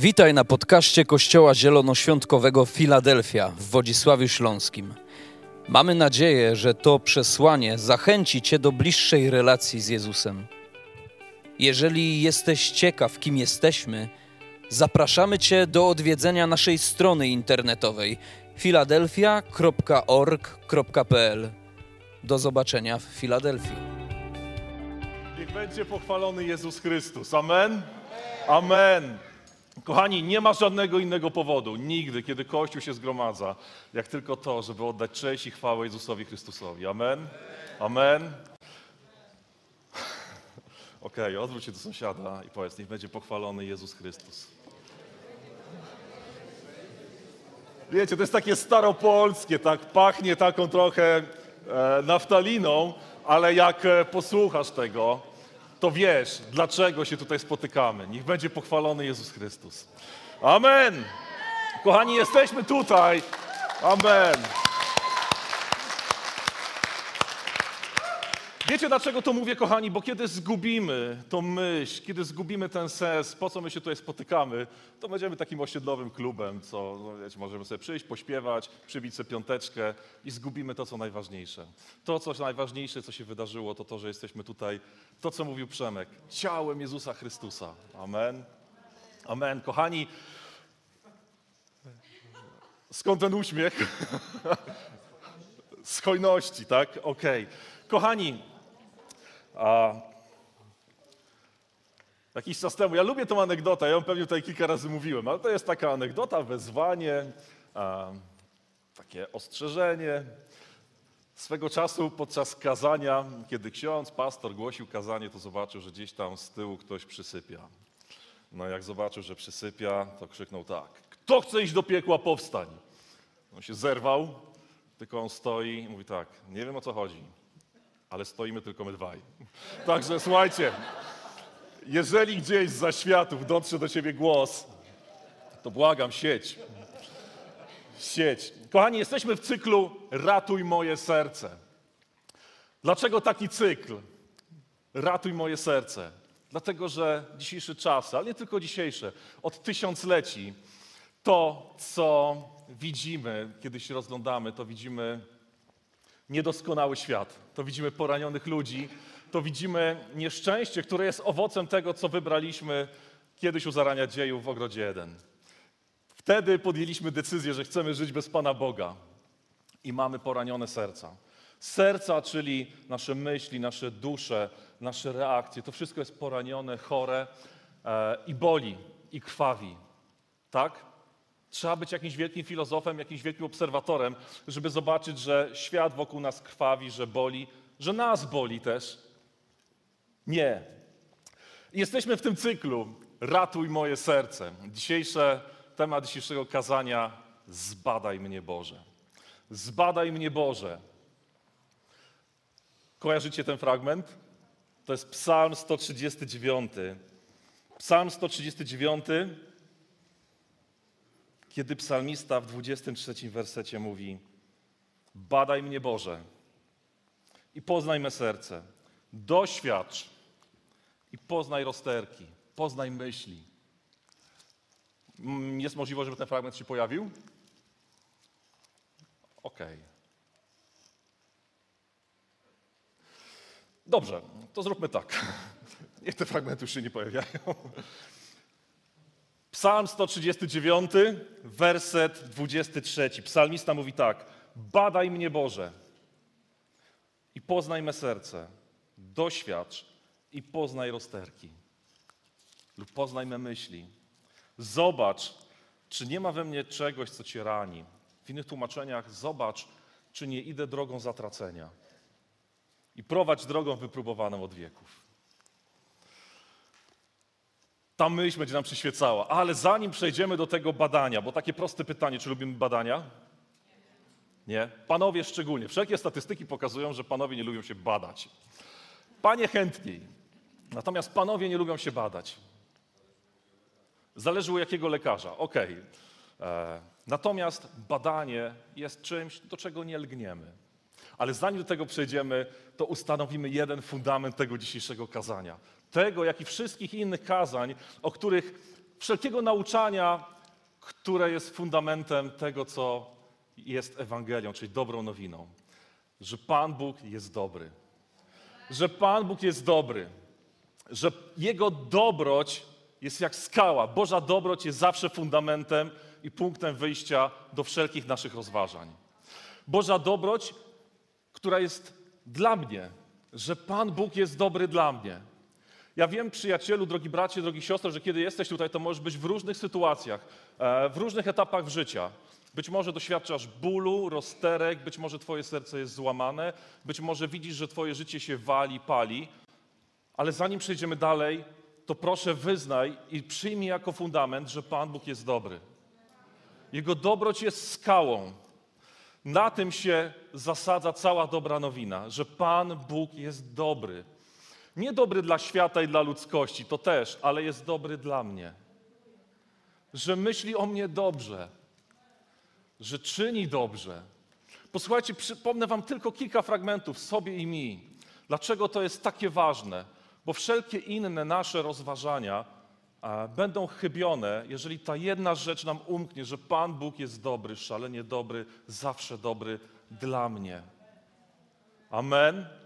Witaj na podcaście Kościoła Zielonoświątkowego Filadelfia w Wodzisławiu Śląskim. Mamy nadzieję, że to przesłanie zachęci Cię do bliższej relacji z Jezusem. Jeżeli jesteś ciekaw, kim jesteśmy, zapraszamy Cię do odwiedzenia naszej strony internetowej filadelfia.org.pl. Do zobaczenia w Filadelfii. Niech będzie pochwalony Jezus Chrystus. Amen? Amen. Kochani, nie ma żadnego innego powodu, nigdy, kiedy Kościół się zgromadza, jak tylko to, żeby oddać cześć i chwałę Jezusowi Chrystusowi. Amen? Amen. Okej, okay, odwróć się do sąsiada i powiedz, niech będzie pochwalony Jezus Chrystus. Wiecie, to jest takie staropolskie, tak pachnie taką trochę e, naftaliną, ale jak e, posłuchasz tego, to wiesz, dlaczego się tutaj spotykamy. Niech będzie pochwalony Jezus Chrystus. Amen. Kochani, jesteśmy tutaj. Amen. Wiecie dlaczego to mówię, kochani? Bo kiedy zgubimy tą myśl, kiedy zgubimy ten sens, po co my się tutaj spotykamy, to będziemy takim osiedlowym klubem, co no wiecie, możemy sobie przyjść, pośpiewać, przybić sobie piąteczkę i zgubimy to, co najważniejsze. To, co najważniejsze, co się wydarzyło, to to, że jesteśmy tutaj, to, co mówił Przemek, ciałem Jezusa Chrystusa. Amen. Amen. Kochani, skąd ten uśmiech? Z hojności, tak? Okej. Okay. Kochani, a jakiś czas temu, ja lubię tą anegdotę, ja ją pewnie tutaj kilka razy mówiłem, ale to jest taka anegdota, wezwanie, a, takie ostrzeżenie. Swego czasu podczas kazania, kiedy ksiądz, pastor głosił kazanie, to zobaczył, że gdzieś tam z tyłu ktoś przysypia. No jak zobaczył, że przysypia, to krzyknął tak. Kto chce iść do piekła, powstań. On się zerwał, tylko on stoi i mówi tak, nie wiem o co chodzi ale stoimy tylko my dwaj. Także słuchajcie, jeżeli gdzieś za światów dotrze do ciebie głos, to błagam, sieć. Sieć. Kochani, jesteśmy w cyklu Ratuj moje serce. Dlaczego taki cykl? Ratuj moje serce. Dlatego, że dzisiejsze czasy, ale nie tylko dzisiejsze, od tysiącleci, to, co widzimy, kiedy się rozglądamy, to widzimy niedoskonały świat. To widzimy poranionych ludzi, to widzimy nieszczęście, które jest owocem tego, co wybraliśmy kiedyś u zarania dziejów w ogrodzie jeden. Wtedy podjęliśmy decyzję, że chcemy żyć bez Pana Boga i mamy poranione serca. Serca, czyli nasze myśli, nasze dusze, nasze reakcje, to wszystko jest poranione, chore e, i boli, i krwawi. Tak? Trzeba być jakimś wielkim filozofem, jakimś wielkim obserwatorem, żeby zobaczyć, że świat wokół nas krwawi, że boli, że nas boli też. Nie. Jesteśmy w tym cyklu Ratuj moje serce. Dzisiejsze temat dzisiejszego kazania Zbadaj mnie Boże. Zbadaj mnie Boże. Kojarzycie ten fragment? To jest Psalm 139. Psalm 139 kiedy psalmista w 23 wersecie mówi: Badaj mnie Boże i poznaj me serce, doświadcz i poznaj rozterki, poznaj myśli. Mm, jest możliwość, żeby ten fragment się pojawił? Okej. Okay. Dobrze, to zróbmy tak. Niech te fragmenty już się nie pojawiają. Psalm 139, werset 23. Psalmista mówi tak: Badaj mnie, Boże, i poznaj me serce, doświadcz i poznaj rozterki, lub poznaj me myśli. Zobacz, czy nie ma we mnie czegoś, co cię rani. W innych tłumaczeniach, zobacz, czy nie idę drogą zatracenia. I prowadź drogą wypróbowaną od wieków ta myśl będzie nam przyświecała. Ale zanim przejdziemy do tego badania, bo takie proste pytanie, czy lubimy badania? Nie. Panowie szczególnie. Wszelkie statystyki pokazują, że panowie nie lubią się badać. Panie chętniej. Natomiast panowie nie lubią się badać. Zależy u jakiego lekarza. Okej. Okay. E, natomiast badanie jest czymś, do czego nie lgniemy. Ale zanim do tego przejdziemy, to ustanowimy jeden fundament tego dzisiejszego kazania tego, jak i wszystkich innych kazań, o których wszelkiego nauczania, które jest fundamentem tego, co jest Ewangelią, czyli dobrą nowiną. Że Pan Bóg jest dobry. Że Pan Bóg jest dobry. Że Jego dobroć jest jak skała. Boża dobroć jest zawsze fundamentem i punktem wyjścia do wszelkich naszych rozważań. Boża dobroć, która jest dla mnie, że Pan Bóg jest dobry dla mnie. Ja wiem, przyjacielu, drogi bracie, drogi siostry, że kiedy jesteś tutaj, to możesz być w różnych sytuacjach, e, w różnych etapach życia. Być może doświadczasz bólu, rozterek, być może twoje serce jest złamane, być może widzisz, że twoje życie się wali, pali, ale zanim przejdziemy dalej, to proszę wyznaj i przyjmij jako fundament, że Pan Bóg jest dobry. Jego dobroć jest skałą. Na tym się zasadza cała dobra nowina, że Pan Bóg jest dobry. Nie dobry dla świata i dla ludzkości, to też, ale jest dobry dla mnie. Że myśli o mnie dobrze, że czyni dobrze. Posłuchajcie, przypomnę Wam tylko kilka fragmentów sobie i mi. Dlaczego to jest takie ważne? Bo wszelkie inne nasze rozważania będą chybione, jeżeli ta jedna rzecz nam umknie, że Pan Bóg jest dobry, szalenie dobry, zawsze dobry dla mnie. Amen.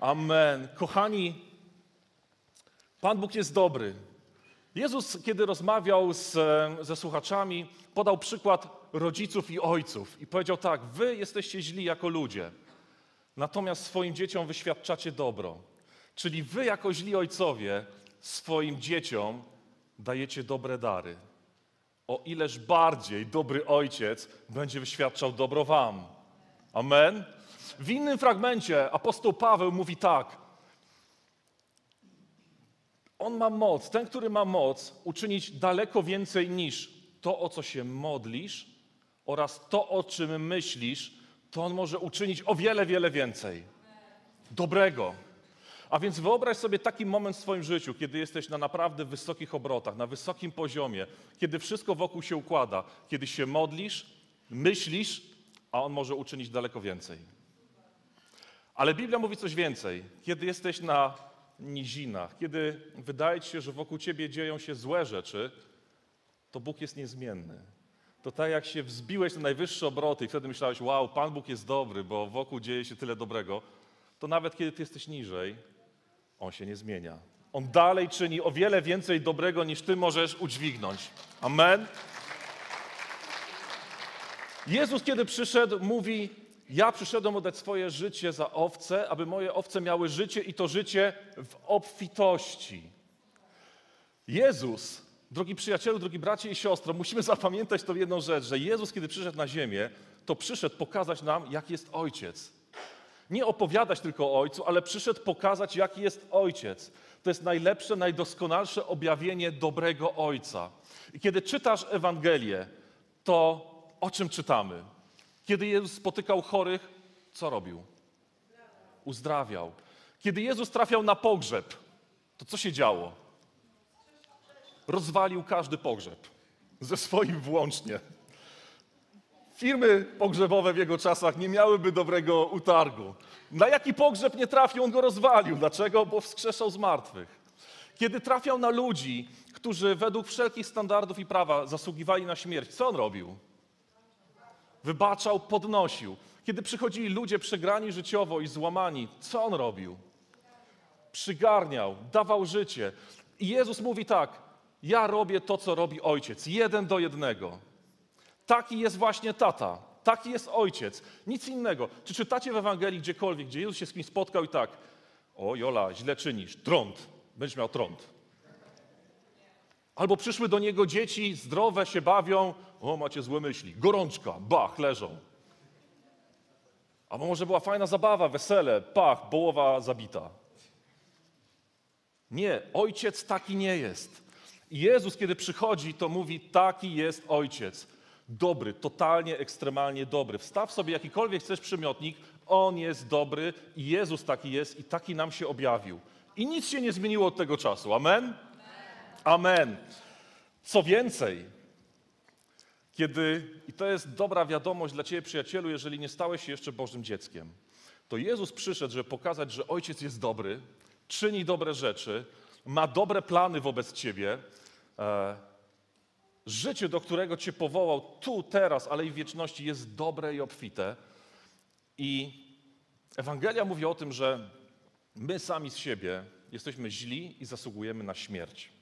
Amen. Kochani, Pan Bóg jest dobry. Jezus, kiedy rozmawiał z, ze słuchaczami, podał przykład rodziców i ojców i powiedział tak: Wy jesteście źli jako ludzie, natomiast swoim dzieciom wyświadczacie dobro. Czyli wy, jako źli ojcowie, swoim dzieciom dajecie dobre dary. O ileż bardziej dobry ojciec będzie wyświadczał dobro wam. Amen. W innym fragmencie apostoł Paweł mówi tak: On ma moc, ten, który ma moc, uczynić daleko więcej niż to, o co się modlisz, oraz to, o czym myślisz, to on może uczynić o wiele, wiele więcej. Dobrego. A więc wyobraź sobie taki moment w swoim życiu, kiedy jesteś na naprawdę wysokich obrotach, na wysokim poziomie, kiedy wszystko wokół się układa, kiedy się modlisz, myślisz, a on może uczynić daleko więcej. Ale Biblia mówi coś więcej. Kiedy jesteś na nizinach, kiedy wydaje ci się, że wokół ciebie dzieją się złe rzeczy, to Bóg jest niezmienny. To tak jak się wzbiłeś na najwyższe obroty i wtedy myślałeś, wow, Pan Bóg jest dobry, bo wokół dzieje się tyle dobrego, to nawet kiedy ty jesteś niżej, On się nie zmienia. On dalej czyni o wiele więcej dobrego, niż ty możesz udźwignąć. Amen. Jezus, kiedy przyszedł, mówi: Ja przyszedłem oddać swoje życie za owce, aby moje owce miały życie i to życie w obfitości. Jezus, drogi przyjacielu, drogi bracie i siostro, musimy zapamiętać tą jedną rzecz, że Jezus, kiedy przyszedł na ziemię, to przyszedł pokazać nam, jaki jest Ojciec. Nie opowiadać tylko o Ojcu, ale przyszedł pokazać, jaki jest Ojciec. To jest najlepsze, najdoskonalsze objawienie dobrego Ojca. I kiedy czytasz Ewangelię, to o czym czytamy? Kiedy Jezus spotykał chorych, co robił? Uzdrawiał. Kiedy Jezus trafiał na pogrzeb, to co się działo? Rozwalił każdy pogrzeb, ze swoim włącznie. Firmy pogrzebowe w jego czasach nie miałyby dobrego utargu. Na jaki pogrzeb nie trafił, on go rozwalił. Dlaczego? Bo wskrzeszał z martwych. Kiedy trafiał na ludzi, którzy według wszelkich standardów i prawa zasługiwali na śmierć, co on robił? Wybaczał, podnosił. Kiedy przychodzili ludzie przegrani życiowo i złamani, co on robił? Przygarniał, dawał życie. I Jezus mówi tak: Ja robię to, co robi ojciec, jeden do jednego. Taki jest właśnie tata, taki jest ojciec, nic innego. Czy czytacie w Ewangelii gdziekolwiek, gdzie Jezus się z kimś spotkał i tak, o Jola, źle czynisz, trąd, będziesz miał trąd. Albo przyszły do niego dzieci, zdrowe się bawią, o macie złe myśli, gorączka, bach, leżą. Albo może była fajna zabawa, wesele, pach, połowa zabita. Nie, ojciec taki nie jest. Jezus, kiedy przychodzi, to mówi, taki jest ojciec dobry, totalnie, ekstremalnie dobry. Wstaw sobie jakikolwiek chcesz przymiotnik, on jest dobry i Jezus taki jest i taki nam się objawił. I nic się nie zmieniło od tego czasu. Amen? Amen. Co więcej, kiedy, i to jest dobra wiadomość dla Ciebie, przyjacielu, jeżeli nie stałeś się jeszcze Bożym dzieckiem, to Jezus przyszedł, żeby pokazać, że Ojciec jest dobry, czyni dobre rzeczy, ma dobre plany wobec Ciebie, e, życie, do którego Cię powołał tu, teraz, ale i w wieczności, jest dobre i obfite. I Ewangelia mówi o tym, że my sami z siebie jesteśmy źli i zasługujemy na śmierć.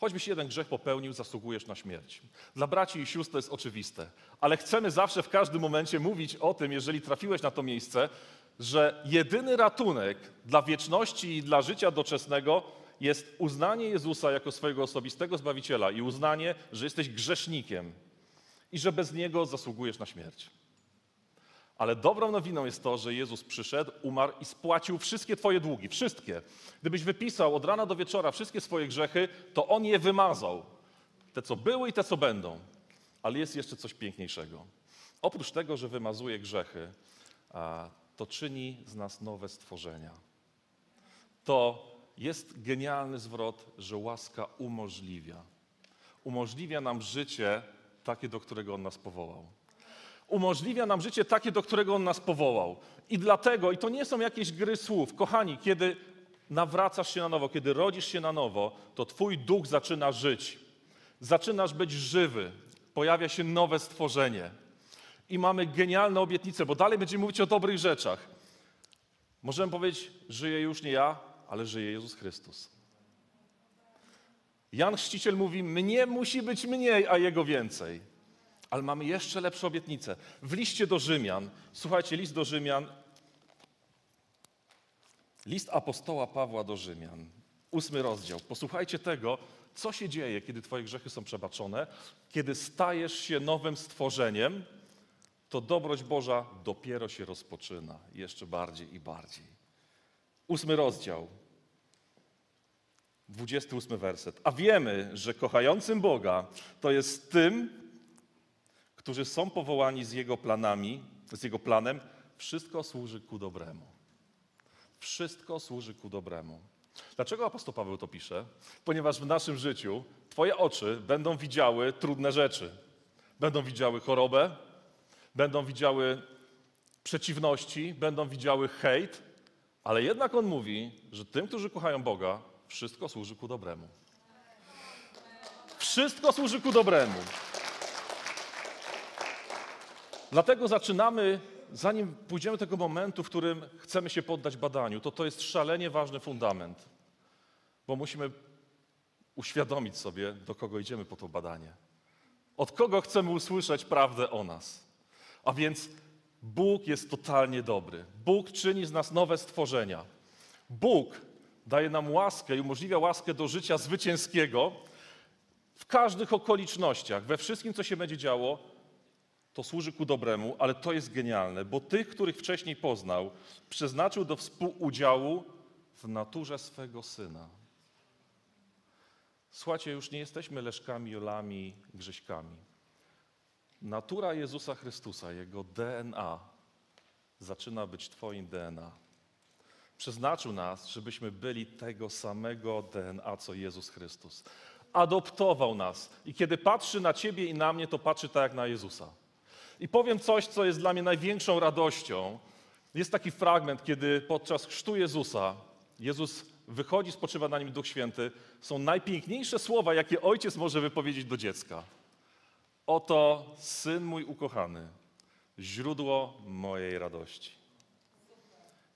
Choćbyś jeden grzech popełnił, zasługujesz na śmierć. Dla braci i sióstr to jest oczywiste, ale chcemy zawsze w każdym momencie mówić o tym, jeżeli trafiłeś na to miejsce, że jedyny ratunek dla wieczności i dla życia doczesnego jest uznanie Jezusa jako swojego osobistego Zbawiciela i uznanie, że jesteś grzesznikiem i że bez Niego zasługujesz na śmierć. Ale dobrą nowiną jest to, że Jezus przyszedł, umarł i spłacił wszystkie Twoje długi. Wszystkie. Gdybyś wypisał od rana do wieczora wszystkie swoje grzechy, to On je wymazał. Te, co były i te, co będą. Ale jest jeszcze coś piękniejszego. Oprócz tego, że wymazuje grzechy, to czyni z nas nowe stworzenia. To jest genialny zwrot, że łaska umożliwia. Umożliwia nam życie takie, do którego On nas powołał umożliwia nam życie takie, do którego On nas powołał. I dlatego, i to nie są jakieś gry słów, kochani, kiedy nawracasz się na nowo, kiedy rodzisz się na nowo, to Twój duch zaczyna żyć. Zaczynasz być żywy, pojawia się nowe stworzenie. I mamy genialne obietnice, bo dalej będziemy mówić o dobrych rzeczach. Możemy powiedzieć, żyje już nie ja, ale żyje Jezus Chrystus. Jan Chrzciciel mówi, mnie musi być mniej, a Jego więcej. Ale mamy jeszcze lepsze obietnice. W liście do Rzymian, słuchajcie, list do Rzymian, list apostoła Pawła do Rzymian, ósmy rozdział. Posłuchajcie tego, co się dzieje, kiedy Twoje grzechy są przebaczone, kiedy stajesz się nowym stworzeniem, to dobroć Boża dopiero się rozpoczyna jeszcze bardziej i bardziej. Ósmy rozdział, 28 werset. A wiemy, że kochającym Boga to jest tym, którzy są powołani z Jego planami, z Jego planem, wszystko służy ku dobremu. Wszystko służy ku dobremu. Dlaczego apostoł Paweł to pisze? Ponieważ w naszym życiu Twoje oczy będą widziały trudne rzeczy. Będą widziały chorobę, będą widziały przeciwności, będą widziały hejt, ale jednak on mówi, że tym, którzy kochają Boga, wszystko służy ku dobremu. Wszystko służy ku dobremu. Dlatego zaczynamy, zanim pójdziemy do tego momentu, w którym chcemy się poddać badaniu, to to jest szalenie ważny fundament, bo musimy uświadomić sobie, do kogo idziemy po to badanie. Od kogo chcemy usłyszeć prawdę o nas. A więc Bóg jest totalnie dobry. Bóg czyni z nas nowe stworzenia. Bóg daje nam łaskę i umożliwia łaskę do życia zwycięskiego w każdych okolicznościach, we wszystkim, co się będzie działo, to służy ku dobremu, ale to jest genialne, bo tych, których wcześniej poznał, przeznaczył do współudziału w naturze swego syna. Słuchajcie, już nie jesteśmy Leszkami, Jolami, Grześkami. Natura Jezusa Chrystusa, Jego DNA zaczyna być Twoim DNA. Przeznaczył nas, żebyśmy byli tego samego DNA, co Jezus Chrystus. Adoptował nas i kiedy patrzy na Ciebie i na mnie, to patrzy tak jak na Jezusa. I powiem coś, co jest dla mnie największą radością. Jest taki fragment, kiedy podczas chrztu Jezusa, Jezus wychodzi, spoczywa na nim Duch Święty. Są najpiękniejsze słowa, jakie ojciec może wypowiedzieć do dziecka. Oto syn mój ukochany, źródło mojej radości.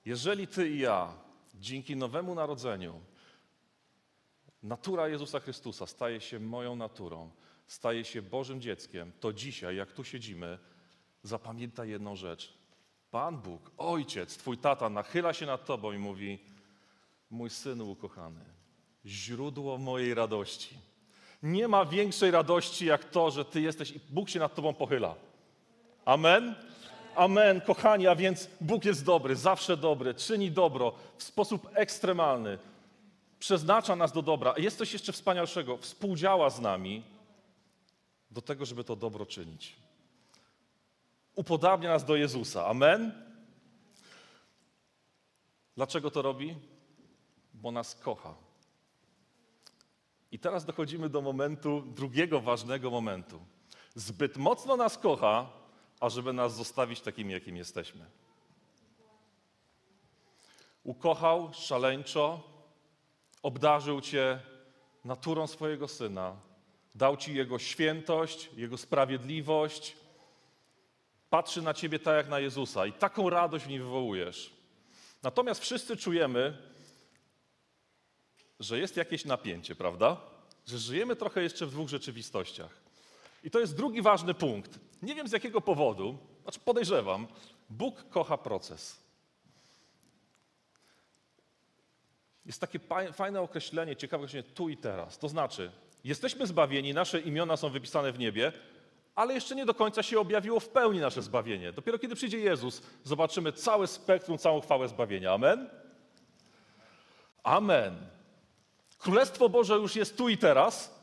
Jeżeli ty i ja dzięki nowemu narodzeniu natura Jezusa Chrystusa staje się moją naturą, staje się Bożym dzieckiem, to dzisiaj, jak tu siedzimy, zapamiętaj jedną rzecz. Pan Bóg, Ojciec, Twój tata nachyla się nad Tobą i mówi: Mój synu ukochany, źródło mojej radości. Nie ma większej radości jak to, że Ty jesteś i Bóg się nad Tobą pochyla. Amen? Amen, kochani, a więc Bóg jest dobry, zawsze dobry, czyni dobro w sposób ekstremalny, przeznacza nas do dobra. Jest coś jeszcze wspanialszego, współdziała z nami do tego, żeby to dobro czynić upodabnia nas do Jezusa. Amen? Dlaczego to robi? Bo nas kocha. I teraz dochodzimy do momentu, drugiego ważnego momentu. Zbyt mocno nas kocha, ażeby nas zostawić takimi, jakim jesteśmy. Ukochał szaleńczo, obdarzył cię naturą swojego syna. Dał ci jego świętość, jego sprawiedliwość. Patrzy na ciebie tak jak na Jezusa i taką radość w nim wywołujesz. Natomiast wszyscy czujemy, że jest jakieś napięcie, prawda? Że żyjemy trochę jeszcze w dwóch rzeczywistościach. I to jest drugi ważny punkt. Nie wiem z jakiego powodu, znaczy podejrzewam, Bóg kocha proces. Jest takie fajne określenie, ciekawe określenie tu i teraz. To znaczy, jesteśmy zbawieni, nasze imiona są wypisane w niebie, ale jeszcze nie do końca się objawiło w pełni nasze zbawienie. Dopiero kiedy przyjdzie Jezus, zobaczymy całe spektrum, całą chwałę zbawienia. Amen? Amen. Królestwo Boże już jest tu i teraz,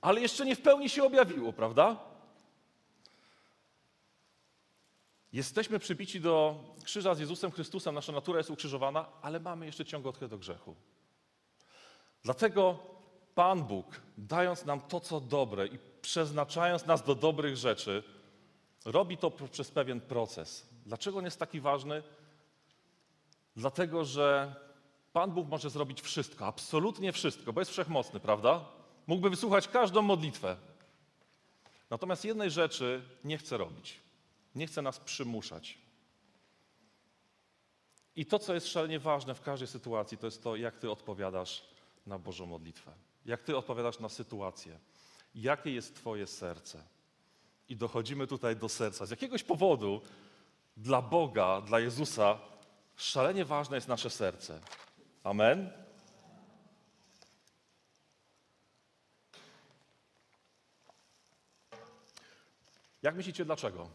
ale jeszcze nie w pełni się objawiło, prawda? Jesteśmy przybici do krzyża z Jezusem Chrystusem, nasza natura jest ukrzyżowana, ale mamy jeszcze odchylę do grzechu. Dlatego Pan Bóg, dając nam to, co dobre i przeznaczając nas do dobrych rzeczy, robi to przez pewien proces. Dlaczego on jest taki ważny? Dlatego, że Pan Bóg może zrobić wszystko, absolutnie wszystko, bo jest wszechmocny, prawda? Mógłby wysłuchać każdą modlitwę. Natomiast jednej rzeczy nie chce robić. Nie chce nas przymuszać. I to, co jest szalenie ważne w każdej sytuacji, to jest to, jak ty odpowiadasz na Bożą modlitwę. Jak ty odpowiadasz na sytuację. Jakie jest twoje serce. I dochodzimy tutaj do serca. Z jakiegoś powodu dla Boga, dla Jezusa, szalenie ważne jest nasze serce. Amen. Jak myślicie, dlaczego?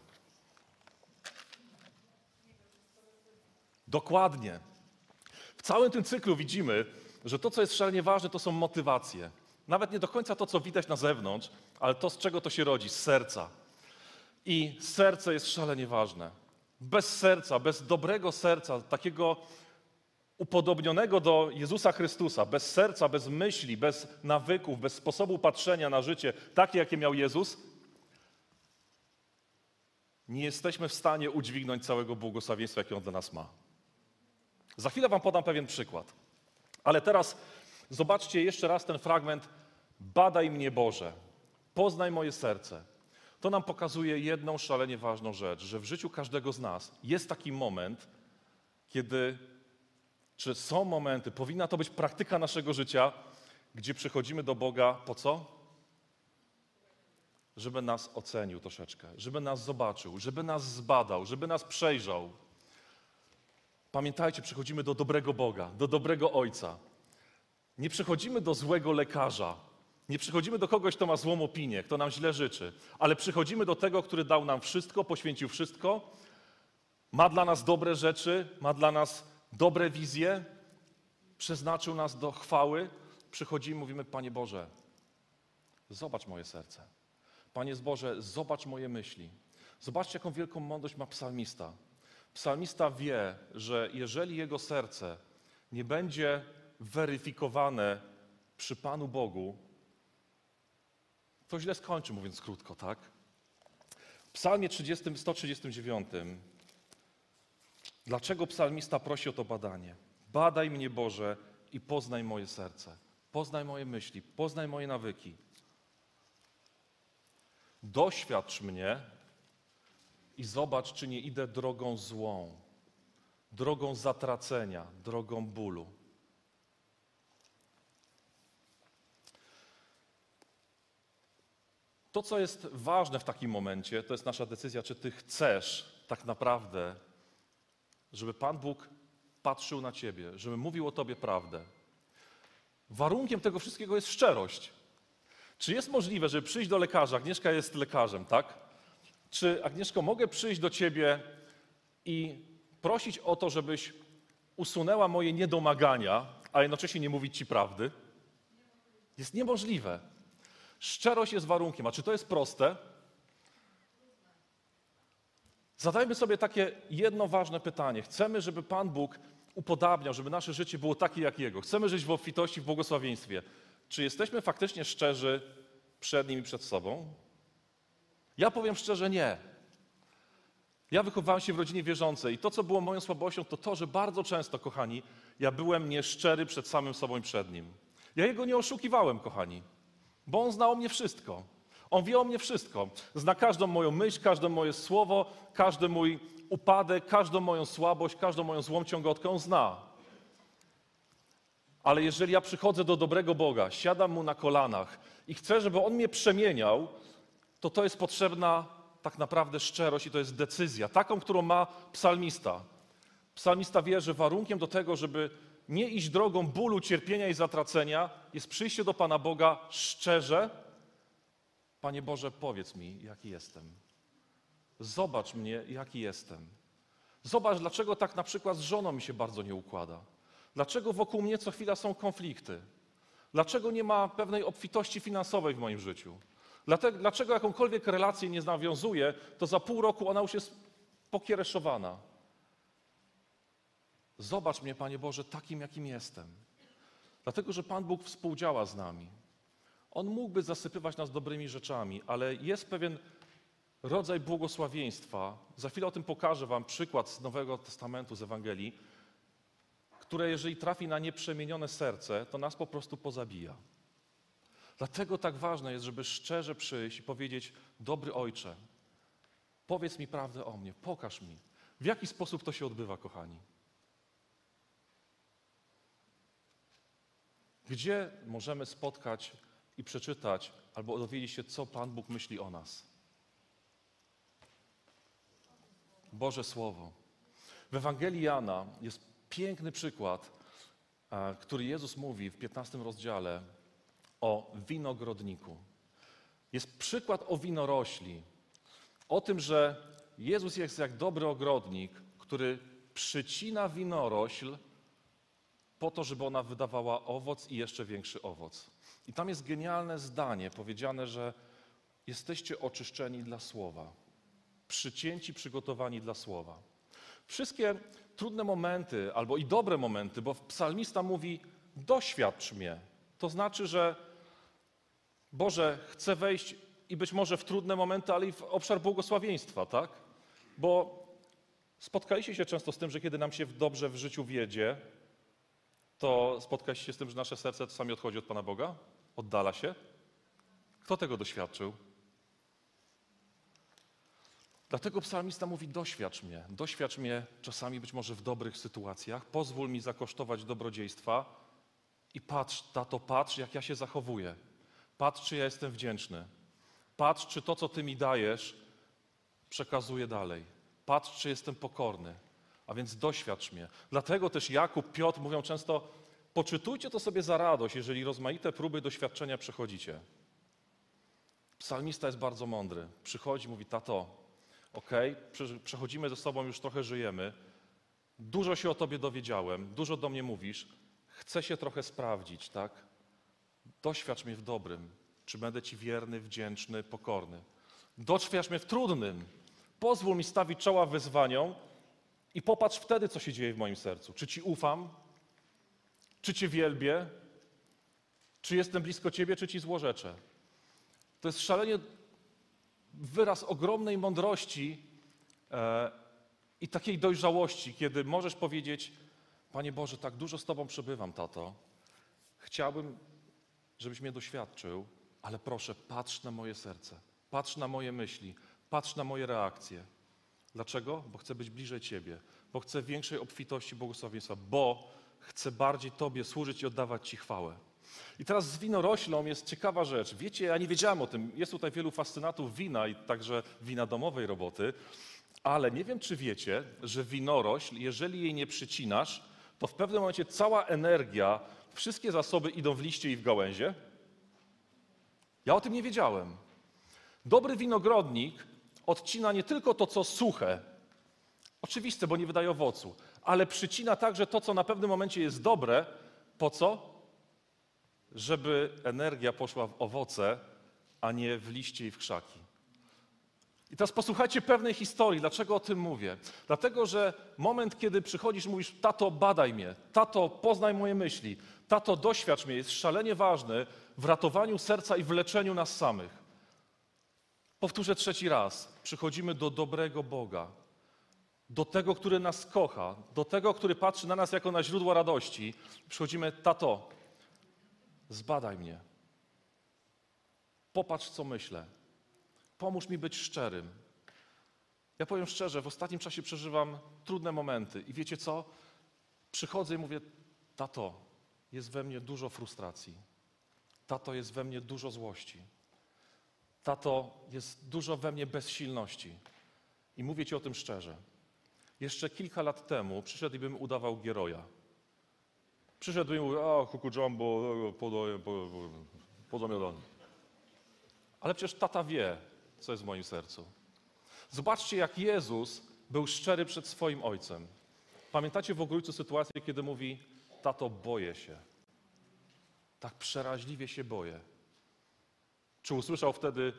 Dokładnie. W całym tym cyklu widzimy, że to, co jest szalenie ważne, to są motywacje. Nawet nie do końca to, co widać na zewnątrz, ale to, z czego to się rodzi, z serca. I serce jest szalenie ważne. Bez serca, bez dobrego serca, takiego upodobnionego do Jezusa Chrystusa, bez serca, bez myśli, bez nawyków, bez sposobu patrzenia na życie, takie jakie miał Jezus, nie jesteśmy w stanie udźwignąć całego błogosławieństwa, jakie On dla nas ma. Za chwilę Wam podam pewien przykład. Ale teraz zobaczcie jeszcze raz ten fragment. Badaj mnie Boże, poznaj moje serce. To nam pokazuje jedną szalenie ważną rzecz, że w życiu każdego z nas jest taki moment, kiedy, czy są momenty, powinna to być praktyka naszego życia, gdzie przychodzimy do Boga po co? Żeby nas ocenił troszeczkę, żeby nas zobaczył, żeby nas zbadał, żeby nas przejrzał. Pamiętajcie, przychodzimy do dobrego Boga, do dobrego Ojca. Nie przychodzimy do złego lekarza, nie przychodzimy do kogoś, kto ma złą opinię, kto nam źle życzy, ale przychodzimy do tego, który dał nam wszystko, poświęcił wszystko, ma dla nas dobre rzeczy, ma dla nas dobre wizje, przeznaczył nas do chwały. Przychodzimy, mówimy, Panie Boże, zobacz moje serce. Panie Boże, zobacz moje myśli. Zobaczcie, jaką wielką mądrość ma psalmista. Psalmista wie, że jeżeli jego serce nie będzie weryfikowane przy Panu Bogu, to źle skończy, mówiąc krótko, tak? W Psalmie 30, 139. Dlaczego psalmista prosi o to badanie? Badaj mnie, Boże, i poznaj moje serce. Poznaj moje myśli, poznaj moje nawyki. Doświadcz mnie i zobacz, czy nie idę drogą złą, drogą zatracenia, drogą bólu. To, co jest ważne w takim momencie, to jest nasza decyzja, czy ty chcesz tak naprawdę, żeby Pan Bóg patrzył na ciebie, żeby mówił o tobie prawdę. Warunkiem tego wszystkiego jest szczerość. Czy jest możliwe, żeby przyjść do lekarza? Agnieszka jest lekarzem, tak? Czy Agnieszko, mogę przyjść do ciebie i prosić o to, żebyś usunęła moje niedomagania, a jednocześnie nie mówić ci prawdy? Jest niemożliwe. Szczerość jest warunkiem. A czy to jest proste? Zadajmy sobie takie jedno ważne pytanie. Chcemy, żeby Pan Bóg upodabniał, żeby nasze życie było takie jak Jego. Chcemy żyć w obfitości, w błogosławieństwie. Czy jesteśmy faktycznie szczerzy przed Nim i przed sobą? Ja powiem szczerze, nie. Ja wychowałem się w rodzinie wierzącej i to, co było moją słabością, to to, że bardzo często, kochani, ja byłem nieszczery przed samym sobą i przed Nim. Ja jego nie oszukiwałem, kochani, bo on zna o mnie wszystko. On wie o mnie wszystko. Zna każdą moją myśl, każde moje słowo, każdy mój upadek, każdą moją słabość, każdą moją złą ciągotkę. On zna. Ale jeżeli ja przychodzę do dobrego Boga, siadam mu na kolanach i chcę, żeby on mnie przemieniał, to to jest potrzebna tak naprawdę szczerość i to jest decyzja, taką, którą ma psalmista. Psalmista wie, że warunkiem do tego, żeby nie iść drogą bólu, cierpienia i zatracenia, jest przyjście do Pana Boga szczerze. Panie Boże, powiedz mi, jaki jestem. Zobacz mnie, jaki jestem. Zobacz, dlaczego tak na przykład z żoną mi się bardzo nie układa. Dlaczego wokół mnie co chwila są konflikty? Dlaczego nie ma pewnej obfitości finansowej w moim życiu? Dlaczego jakąkolwiek relację nie nawiązuję, to za pół roku ona już jest pokiereszowana. Zobacz mnie, Panie Boże, takim, jakim jestem. Dlatego, że Pan Bóg współdziała z nami. On mógłby zasypywać nas dobrymi rzeczami, ale jest pewien rodzaj błogosławieństwa. Za chwilę o tym pokażę Wam przykład z Nowego Testamentu, z Ewangelii, które jeżeli trafi na nieprzemienione serce, to nas po prostu pozabija. Dlatego tak ważne jest, żeby szczerze przyjść i powiedzieć: Dobry ojcze, powiedz mi prawdę o mnie, pokaż mi. W jaki sposób to się odbywa, kochani? Gdzie możemy spotkać i przeczytać albo dowiedzieć się, co Pan Bóg myśli o nas? Boże Słowo. W Ewangelii Jana jest piękny przykład, e, który Jezus mówi w 15 rozdziale o winogrodniku. Jest przykład o winorośli, o tym, że Jezus jest jak dobry ogrodnik, który przycina winorośl po to, żeby ona wydawała owoc i jeszcze większy owoc. I tam jest genialne zdanie powiedziane, że jesteście oczyszczeni dla słowa, przycięci, przygotowani dla słowa. Wszystkie trudne momenty, albo i dobre momenty, bo psalmista mówi: doświadcz mnie. To znaczy, że Boże, chcę wejść i być może w trudne momenty, ale i w obszar błogosławieństwa, tak? Bo spotkaliście się często z tym, że kiedy nam się dobrze w życiu wiedzie, to spotkaliście się z tym, że nasze serce czasami odchodzi od Pana Boga? Oddala się? Kto tego doświadczył? Dlatego psalmista mówi: Doświadcz mnie, doświadcz mnie czasami być może w dobrych sytuacjach, pozwól mi zakosztować dobrodziejstwa i patrz, tato, patrz, jak ja się zachowuję. Patrz, czy ja jestem wdzięczny. Patrz, czy to, co Ty mi dajesz, przekazuję dalej. Patrz, czy jestem pokorny. A więc doświadcz mnie. Dlatego też Jakub, Piotr mówią często: poczytujcie to sobie za radość, jeżeli rozmaite próby doświadczenia przechodzicie. Psalmista jest bardzo mądry. Przychodzi, mówi: Tato, okej, okay, przechodzimy ze sobą, już trochę żyjemy. Dużo się o Tobie dowiedziałem, dużo do mnie mówisz. Chcę się trochę sprawdzić, tak? Doświadcz mnie w dobrym, czy będę Ci wierny, wdzięczny, pokorny. Doświadcz mnie w trudnym. Pozwól mi stawić czoła wyzwaniom i popatrz wtedy, co się dzieje w moim sercu. Czy Ci ufam? Czy Cię wielbię? Czy jestem blisko Ciebie, czy Ci złorzeczę? To jest szalenie wyraz ogromnej mądrości e, i takiej dojrzałości, kiedy możesz powiedzieć: Panie Boże, tak dużo z Tobą przebywam, tato. Chciałbym, żebyś mnie doświadczył, ale proszę, patrz na moje serce, patrz na moje myśli, patrz na moje reakcje. Dlaczego? Bo chcę być bliżej Ciebie, bo chcę większej obfitości błogosławieństwa, bo chcę bardziej Tobie służyć i oddawać Ci chwałę. I teraz z winoroślą jest ciekawa rzecz. Wiecie, ja nie wiedziałem o tym. Jest tutaj wielu fascynatów wina i także wina domowej roboty, ale nie wiem, czy wiecie, że winorośl, jeżeli jej nie przycinasz, to w pewnym momencie cała energia, wszystkie zasoby idą w liście i w gałęzie. Ja o tym nie wiedziałem. Dobry winogrodnik odcina nie tylko to, co suche, oczywiste, bo nie wydaje owocu, ale przycina także to, co na pewnym momencie jest dobre. Po co? Żeby energia poszła w owoce, a nie w liście i w krzaki. I teraz posłuchajcie pewnej historii. Dlaczego o tym mówię? Dlatego, że moment, kiedy przychodzisz, mówisz, tato, badaj mnie, tato, poznaj moje myśli, tato, doświadcz mnie, jest szalenie ważny w ratowaniu serca i w leczeniu nas samych. Powtórzę trzeci raz. Przychodzimy do dobrego Boga, do tego, który nas kocha, do tego, który patrzy na nas jako na źródło radości. Przychodzimy, tato, zbadaj mnie. Popatrz, co myślę. Pomóż mi być szczerym. Ja powiem szczerze, w ostatnim czasie przeżywam trudne momenty i wiecie co? Przychodzę i mówię, tato, jest we mnie dużo frustracji. Tato, jest we mnie dużo złości. Tato, jest dużo we mnie bezsilności. I mówię ci o tym szczerze. Jeszcze kilka lat temu przyszedł i bym udawał Geroja. Przyszedł i mówił, a kuku jumbo, podomiadany. Ale przecież tata wie, co jest w moim sercu. Zobaczcie, jak Jezus był szczery przed swoim ojcem. Pamiętacie w ogóle sytuację, kiedy mówi, tato, boję się. Tak przeraźliwie się boję. Czy usłyszał wtedy,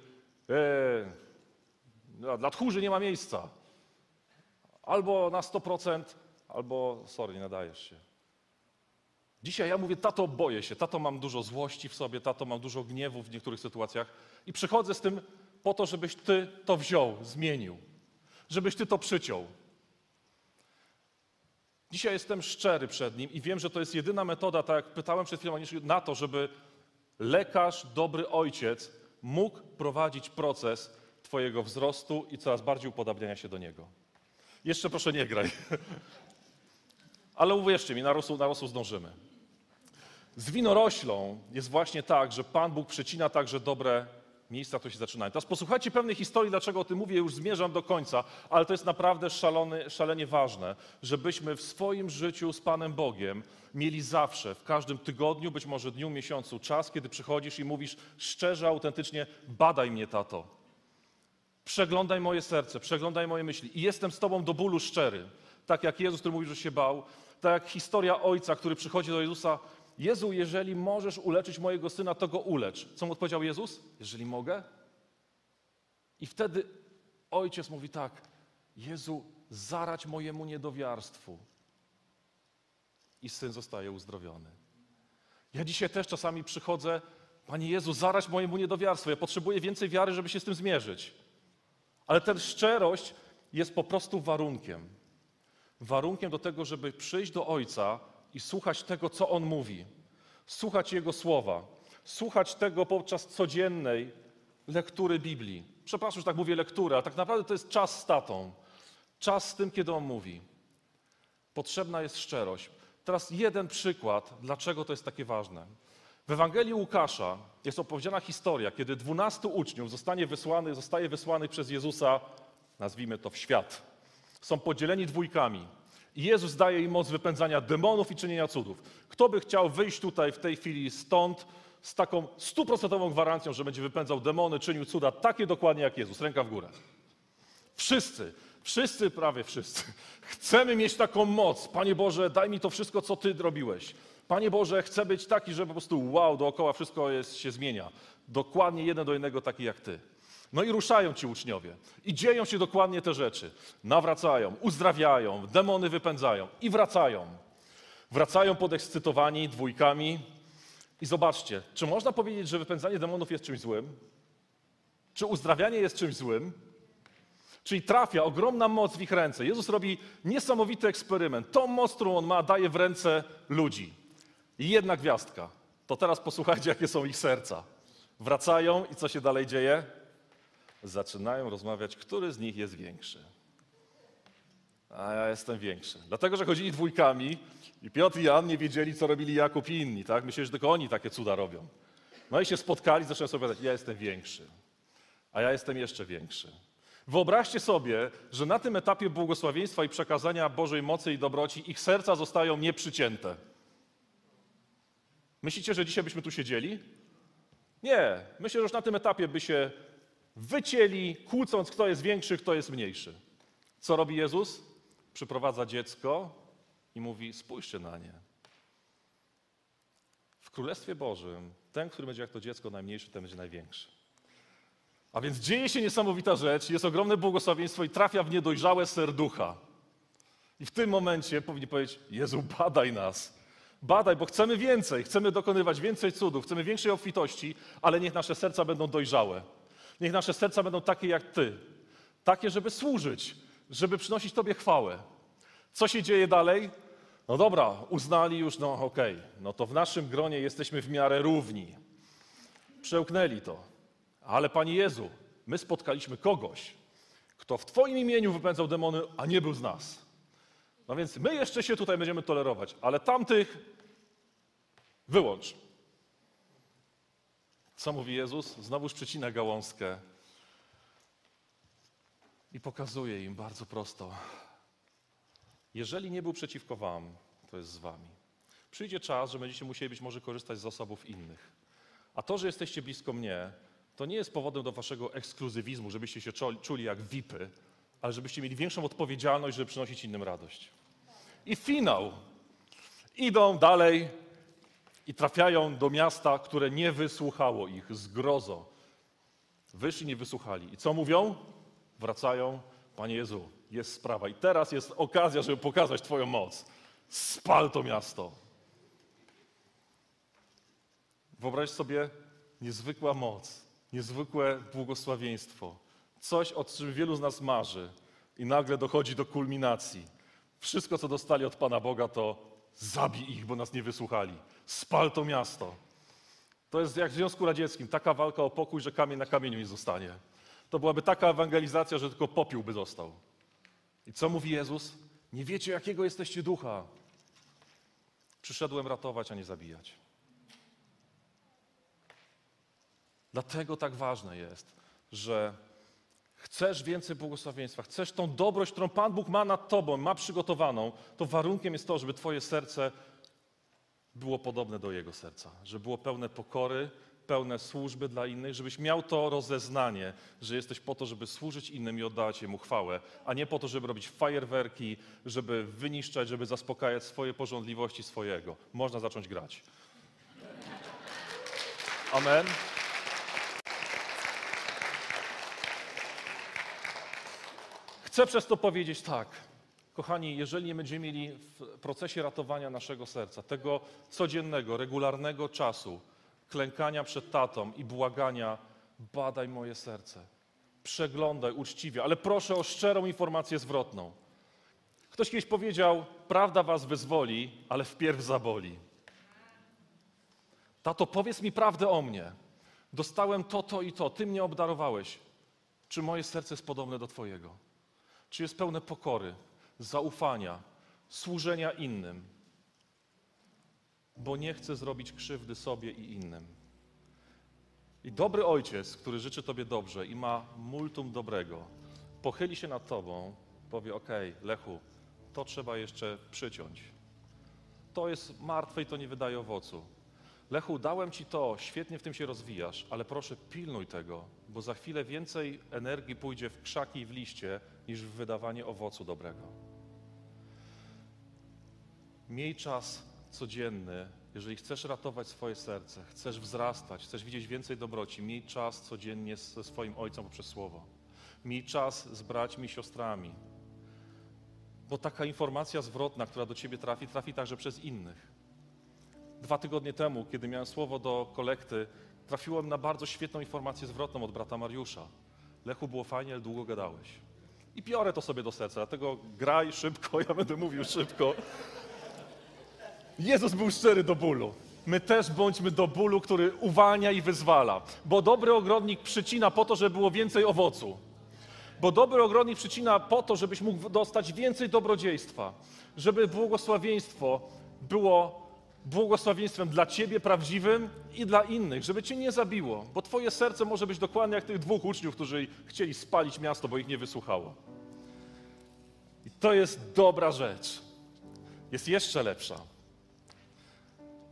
e, dla tchórzy nie ma miejsca. Albo na 100%, albo sorry, nie nadajesz się. Dzisiaj ja mówię, tato, boję się, tato, mam dużo złości w sobie, tato, mam dużo gniewu w niektórych sytuacjach i przychodzę z tym po to, żebyś ty to wziął, zmienił, żebyś ty to przyciął. Dzisiaj jestem szczery przed nim i wiem, że to jest jedyna metoda, tak jak pytałem przed chwilą, na to, żeby lekarz, dobry ojciec mógł prowadzić proces Twojego wzrostu i coraz bardziej upodabniania się do niego. Jeszcze proszę nie graj. Ale uwierzcie mi, na rosół, na rosół zdążymy. Z winoroślą jest właśnie tak, że Pan Bóg przecina także dobre miejsca, które się zaczynają. Teraz posłuchajcie pewnej historii, dlaczego o tym mówię, już zmierzam do końca, ale to jest naprawdę szalony, szalenie ważne, żebyśmy w swoim życiu z Panem Bogiem mieli zawsze, w każdym tygodniu, być może dniu, miesiącu, czas, kiedy przychodzisz i mówisz szczerze, autentycznie, badaj mnie, tato. Przeglądaj moje serce, przeglądaj moje myśli i jestem z Tobą do bólu szczery. Tak jak Jezus, który mówi, że się bał, tak jak historia ojca, który przychodzi do Jezusa Jezu, jeżeli możesz uleczyć mojego syna, to go ulecz. Co mu odpowiedział Jezus? Jeżeli mogę? I wtedy ojciec mówi tak, Jezu, zarać mojemu niedowiarstwu. I syn zostaje uzdrowiony. Ja dzisiaj też czasami przychodzę, Panie Jezu, zarać mojemu niedowiarstwu. Ja potrzebuję więcej wiary, żeby się z tym zmierzyć. Ale ten szczerość jest po prostu warunkiem. Warunkiem do tego, żeby przyjść do Ojca i słuchać tego, co On mówi, słuchać Jego słowa, słuchać tego podczas codziennej lektury Biblii. Przepraszam, że tak mówię lektura, tak naprawdę to jest czas z tatą, czas z tym, kiedy On mówi. Potrzebna jest szczerość. Teraz jeden przykład, dlaczego to jest takie ważne. W Ewangelii Łukasza jest opowiedziana historia, kiedy dwunastu uczniów zostanie wysłany, zostaje wysłanych przez Jezusa, nazwijmy to w świat. Są podzieleni dwójkami. Jezus daje im moc wypędzania demonów i czynienia cudów. Kto by chciał wyjść tutaj w tej chwili stąd z taką stuprocentową gwarancją, że będzie wypędzał demony, czynił cuda, takie dokładnie jak Jezus, ręka w górę. Wszyscy, wszyscy, prawie wszyscy, chcemy mieć taką moc. Panie Boże, daj mi to wszystko, co Ty robiłeś. Panie Boże, chcę być taki, że po prostu wow, dookoła wszystko jest, się zmienia. Dokładnie jeden do jednego taki jak Ty. No i ruszają ci uczniowie. I dzieją się dokładnie te rzeczy. Nawracają, uzdrawiają, demony wypędzają i wracają. Wracają podekscytowani dwójkami. I zobaczcie, czy można powiedzieć, że wypędzanie demonów jest czymś złym? Czy uzdrawianie jest czymś złym? Czyli trafia ogromna moc w ich ręce. Jezus robi niesamowity eksperyment. Tą moc, którą on ma, daje w ręce ludzi. Jedna gwiazdka. To teraz posłuchajcie, jakie są ich serca. Wracają i co się dalej dzieje? Zaczynają rozmawiać, który z nich jest większy. A ja jestem większy. Dlatego, że chodzili dwójkami i Piotr i Jan nie wiedzieli, co robili Jakub i inni. Tak? Myśleli, że tylko oni takie cuda robią. No i się spotkali, zaczęli sobie powiedzieć, ja jestem większy. A ja jestem jeszcze większy. Wyobraźcie sobie, że na tym etapie błogosławieństwa i przekazania Bożej mocy i dobroci ich serca zostają nieprzycięte. Myślicie, że dzisiaj byśmy tu siedzieli? Nie. Myślę, że już na tym etapie by się wycięli, kłócąc, kto jest większy, kto jest mniejszy. Co robi Jezus? Przyprowadza dziecko i mówi: Spójrzcie na nie. W Królestwie Bożym ten, który będzie jak to dziecko najmniejszy, ten będzie największy. A więc dzieje się niesamowita rzecz, jest ogromne błogosławieństwo i trafia w niedojrzałe serducha. I w tym momencie powinni powiedzieć: Jezu, badaj nas. Badaj, bo chcemy więcej, chcemy dokonywać więcej cudów, chcemy większej obfitości, ale niech nasze serca będą dojrzałe. Niech nasze serca będą takie jak Ty. Takie, żeby służyć, żeby przynosić Tobie chwałę. Co się dzieje dalej? No dobra, uznali już, no okej, no to w naszym gronie jesteśmy w miarę równi. Przełknęli to. Ale Panie Jezu, my spotkaliśmy kogoś, kto w Twoim imieniu wypędzał demony, a nie był z nas. No więc my jeszcze się tutaj będziemy tolerować, ale tamtych wyłącz. Co mówi Jezus? Znowuż przecina gałązkę i pokazuje im bardzo prosto. Jeżeli nie był przeciwko wam, to jest z wami. Przyjdzie czas, że będziecie musieli być może korzystać z zasobów innych. A to, że jesteście blisko mnie, to nie jest powodem do waszego ekskluzywizmu, żebyście się czuli jak VIPy, ale żebyście mieli większą odpowiedzialność, żeby przynosić innym radość. I finał. Idą dalej i trafiają do miasta, które nie wysłuchało ich zgrozo. Wyszli, nie wysłuchali. I co mówią? Wracają. Panie Jezu, jest sprawa. I teraz jest okazja, żeby pokazać Twoją moc. Spal to miasto. Wyobraź sobie niezwykła moc, niezwykłe błogosławieństwo. Coś, o czym wielu z nas marzy. I nagle dochodzi do kulminacji. Wszystko, co dostali od Pana Boga, to zabij ich, bo nas nie wysłuchali. Spal to miasto. To jest jak w Związku Radzieckim, taka walka o pokój, że kamień na kamieniu nie zostanie. To byłaby taka ewangelizacja, że tylko popiół by został. I co mówi Jezus? Nie wiecie, jakiego jesteście ducha. Przyszedłem ratować, a nie zabijać. Dlatego tak ważne jest, że chcesz więcej błogosławieństwa, chcesz tą dobrość, którą Pan Bóg ma nad Tobą, ma przygotowaną, to warunkiem jest to, żeby Twoje serce było podobne do Jego serca, żeby było pełne pokory, pełne służby dla innych, żebyś miał to rozeznanie, że jesteś po to, żeby służyć innym i oddawać Jemu chwałę, a nie po to, żeby robić fajerwerki, żeby wyniszczać, żeby zaspokajać swoje porządliwości swojego. Można zacząć grać. Amen. Chcę przez to powiedzieć tak. Kochani, jeżeli nie będziemy mieli w procesie ratowania naszego serca, tego codziennego, regularnego czasu, klękania przed tatą i błagania, badaj moje serce. Przeglądaj uczciwie, ale proszę o szczerą informację zwrotną. Ktoś kiedyś powiedział: Prawda was wyzwoli, ale wpierw zaboli. Tato, powiedz mi prawdę o mnie. Dostałem to, to i to, ty mnie obdarowałeś. Czy moje serce jest podobne do Twojego? Czy jest pełne pokory, zaufania, służenia innym? bo nie chce zrobić krzywdy sobie i innym. I dobry ojciec, który życzy Tobie dobrze i ma multum dobrego, pochyli się nad Tobą, powie: OK, Lechu, to trzeba jeszcze przyciąć. To jest martwe i to nie wydaje owocu. Lechu, dałem Ci to, świetnie w tym się rozwijasz, ale proszę pilnuj tego, bo za chwilę więcej energii pójdzie w krzaki i w liście, niż w wydawanie owocu dobrego. Miej czas codzienny, jeżeli chcesz ratować swoje serce, chcesz wzrastać, chcesz widzieć więcej dobroci, miej czas codziennie ze swoim Ojcem poprzez Słowo. Miej czas z braćmi i siostrami. Bo taka informacja zwrotna, która do ciebie trafi, trafi także przez innych. Dwa tygodnie temu, kiedy miałem słowo do kolekty, trafiłem na bardzo świetną informację zwrotną od brata Mariusza. Lechu, było fajnie, ale długo gadałeś. I biorę to sobie do serca, dlatego graj szybko, ja będę mówił szybko. Jezus był szczery do bólu. My też bądźmy do bólu, który uwalnia i wyzwala. Bo dobry ogrodnik przycina po to, żeby było więcej owocu. Bo dobry ogrodnik przycina po to, żebyś mógł dostać więcej dobrodziejstwa. Żeby błogosławieństwo było błogosławieństwem dla ciebie prawdziwym i dla innych, żeby cię nie zabiło, bo twoje serce może być dokładnie jak tych dwóch uczniów, którzy chcieli spalić miasto, bo ich nie wysłuchało. I to jest dobra rzecz. Jest jeszcze lepsza.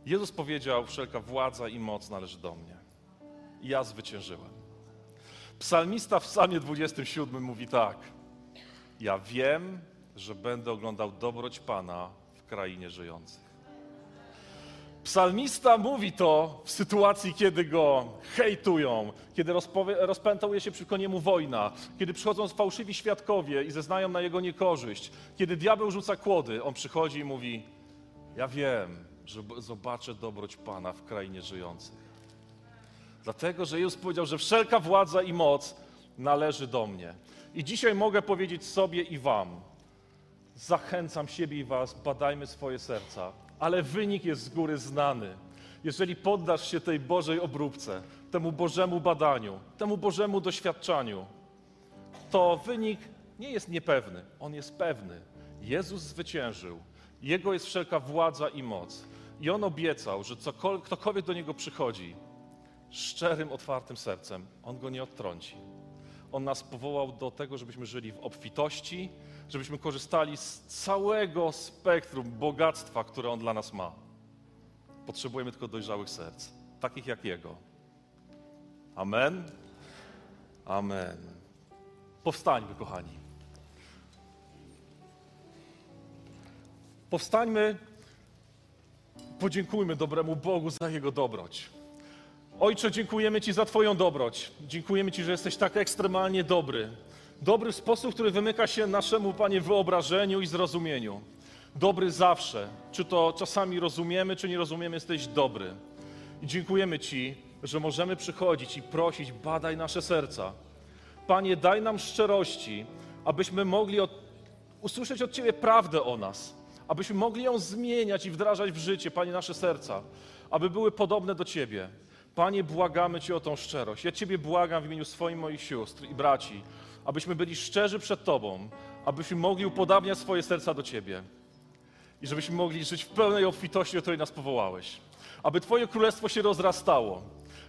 Jezus powiedział: Wszelka władza i moc należy do mnie. I ja zwyciężyłem. Psalmista w Psalmie 27 mówi tak: Ja wiem, że będę oglądał dobroć Pana w krainie żyjących. Psalmista mówi to w sytuacji, kiedy go hejtują, kiedy rozpętuje się przeciwko niemu wojna, kiedy przychodzą fałszywi świadkowie i zeznają na jego niekorzyść, kiedy diabeł rzuca kłody, on przychodzi i mówi: Ja wiem, że zobaczę dobroć Pana w krainie żyjących. Dlatego, że Jezus powiedział, że wszelka władza i moc należy do mnie. I dzisiaj mogę powiedzieć sobie i Wam, zachęcam siebie i Was, badajmy swoje serca, ale wynik jest z góry znany. Jeżeli poddasz się tej Bożej obróbce, temu Bożemu badaniu, temu Bożemu doświadczaniu, to wynik nie jest niepewny, on jest pewny. Jezus zwyciężył, Jego jest wszelka władza i moc. I On obiecał, że cokolwiek, ktokolwiek do Niego przychodzi, szczerym, otwartym sercem, On go nie odtrąci. On nas powołał do tego, żebyśmy żyli w obfitości, żebyśmy korzystali z całego spektrum bogactwa, które On dla nas ma. Potrzebujemy tylko dojrzałych serc, takich jak Jego. Amen. Amen. Powstańmy, kochani. Powstańmy, podziękujmy dobremu Bogu za Jego dobroć. Ojcze, dziękujemy Ci za Twoją dobroć. Dziękujemy Ci, że jesteś tak ekstremalnie dobry. Dobry w sposób, który wymyka się naszemu, Panie, wyobrażeniu i zrozumieniu. Dobry zawsze. Czy to czasami rozumiemy, czy nie rozumiemy, jesteś dobry. I dziękujemy Ci, że możemy przychodzić i prosić, badaj nasze serca. Panie, daj nam szczerości, abyśmy mogli od, usłyszeć od Ciebie prawdę o nas, abyśmy mogli ją zmieniać i wdrażać w życie, Panie, nasze serca, aby były podobne do Ciebie. Panie, błagamy Cię o tą szczerość. Ja Ciebie błagam w imieniu swoich moich sióstr i braci, abyśmy byli szczerzy przed Tobą, abyśmy mogli upodabniać swoje serca do Ciebie i żebyśmy mogli żyć w pełnej obfitości, do której nas powołałeś. Aby Twoje królestwo się rozrastało,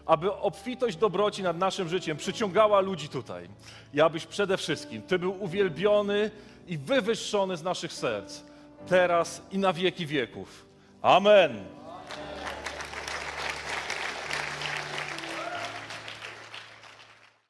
aby obfitość dobroci nad naszym życiem przyciągała ludzi tutaj i abyś przede wszystkim Ty był uwielbiony i wywyższony z naszych serc, teraz i na wieki wieków. Amen.